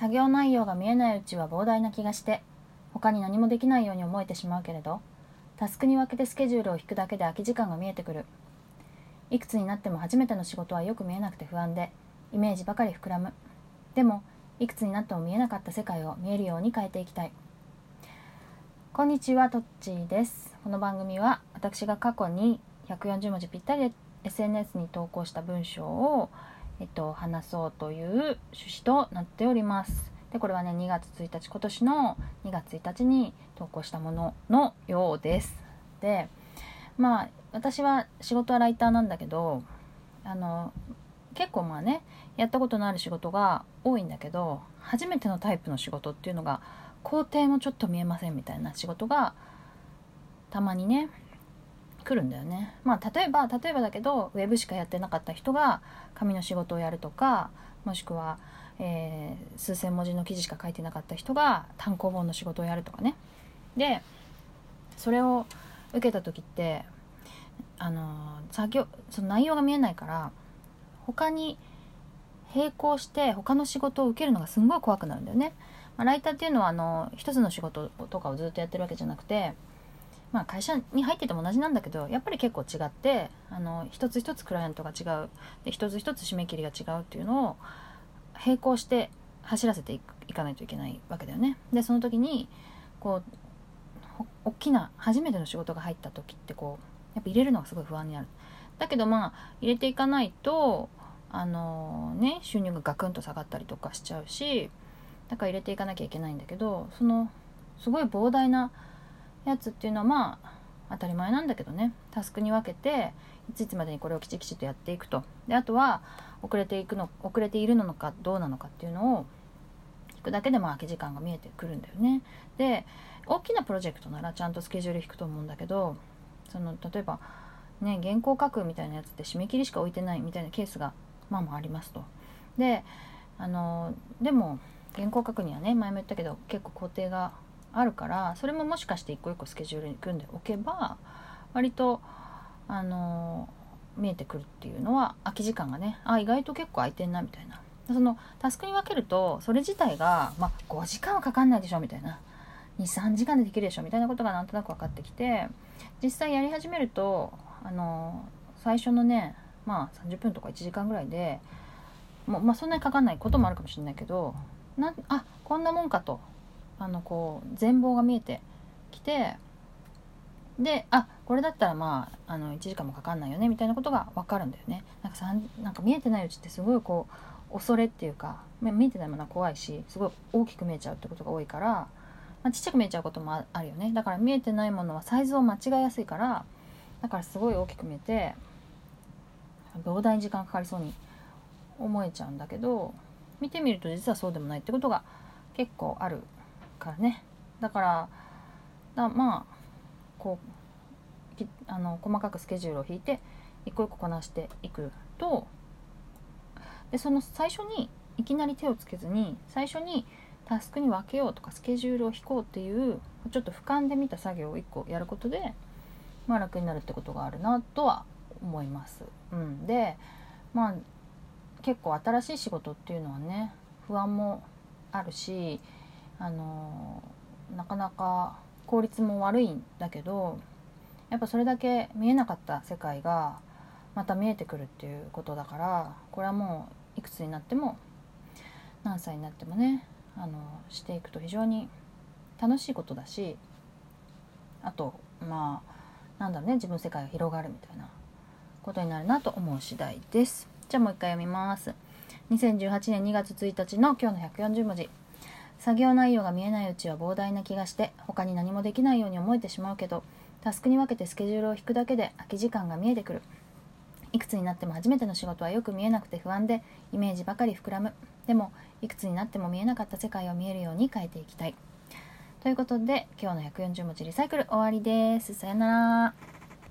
作業内容が見えないうちは膨大な気がして他に何もできないように思えてしまうけれどタスクに分けてスケジュールを引くだけで空き時間が見えてくる。いくつになっても初めての仕事はよく見えなくて不安でイメージばかり膨らむ。でもいくつになっても見えなかった世界を見えるように変えていきたい。こんにちはとっちーです。この番組は私が過去に140文字ぴったりで SNS に投稿した文章を、えっと、話そうという趣旨となっております。でこれはね2月1日今年の2月1日に投稿したもののようです。でまあ私は仕事はライターなんだけどあの結構まあねやったことのある仕事が多いんだけど初めてのタイプの仕事っていうのが工程もちょっと見えませんみたいな仕事がたまにね来るんだよね。まあ例えば例えばだけどウェブしかやってなかった人が紙の仕事をやるとかもしくは、えー、数千文字の記事しか書いてなかった人が単行本の仕事をやるとかね。でそれを受けた時ってあの作業その内容が見えないから他に並行して他の仕事を受けるのがすんごい怖くなるんだよね。まあ、ライターっていうのはあの一つの仕事とかをずっとやってるわけじゃなくて、まあ、会社に入ってても同じなんだけどやっぱり結構違ってあの一つ一つクライアントが違うで一つ一つ締め切りが違うっていうのを並行して走らせていかないといけないわけだよね。でその時にこう大きな初めての仕事が入った時ってこうやっぱ入れるのがすごい不安になる。だけどまあ入れていかないとあのね収入がガクンと下がったりとかしちゃうしだから入れていかなきゃいけないんだけどそのすごい膨大なやつっていうのはまあ当たり前なんだけどね。タスクに分けていついつまでにこれをきちきちとやっていくと。であとは遅れていくの遅れているのかどうなのかっていうのを引くだけでも空き時間が見えてくるんだよね。で大きなプロジェクトならちゃんとスケジュール引くと思うんだけどその例えばね、原稿書くみたいなやつって締め切りしか置いてないみたいなケースがまあまあありますと。であのでも原稿書くにはね前も言ったけど結構工程があるからそれももしかして一個一個スケジュールに組んでおけば割とあの見えてくるっていうのは空き時間がねあ意外と結構空いてんなみたいな。そのタスクに分けるとそれ自体が、まあ、5時間はかかんないでしょみたいな。23時間でできるでしょみたいなことがなんとなく分かってきて実際やり始めるとあの最初のねまあ30分とか1時間ぐらいでもう、まあ、そんなにかかんないこともあるかもしれないけどなあこんなもんかと。あのこう全貌が見えてきてであこれだったらまああの1時間もかかんないよねみたいなことが分かるんだよね。なんかさなんか見えてないうちってすごいこう恐れっていうか見えてないものは怖いしすごい大きく見えちゃうってことが多いから、まあ、ちっちゃく見えちゃうこともあるよね。だから見えてないものはサイズを間違えやすいからだからすごい大きく見えて膨大に時間かかりそうに思えちゃうんだけど見てみると実はそうでもないってことが結構あるからねだからだまあこうあの細かくスケジュールを引いて一個一個こなしていくとでその最初にいきなり手をつけずに最初にタスクに分けようとかスケジュールを引こうっていうちょっと俯瞰で見た作業を1個やることでまあ、楽になるってことがあるなとは思います。うん、でまあ結構新しい仕事っていうのはね不安もあるしあのなかなか効率も悪いんだけどやっぱそれだけ見えなかった世界がまた見えてくるっていうことだからこれはもういくつになっても何歳になってもねあのしていくと非常に楽しいことだしあとまあなんだろうね自分世界が広がるみたいなことになるなと思う次第です。じゃあもう一回読みます。2018年2月1日の今日の140文字。作業内容が見えないうちは膨大な気がして他に何もできないように思えてしまうけどタスクに分けてスケジュールを引くだけで空き時間が見えてくるいくつになっても初めての仕事はよく見えなくて不安でイメージばかり膨らむでもいくつになっても見えなかった世界を見えるように変えていきたいということで今日の140文字リサイクル終わりです。さよなら。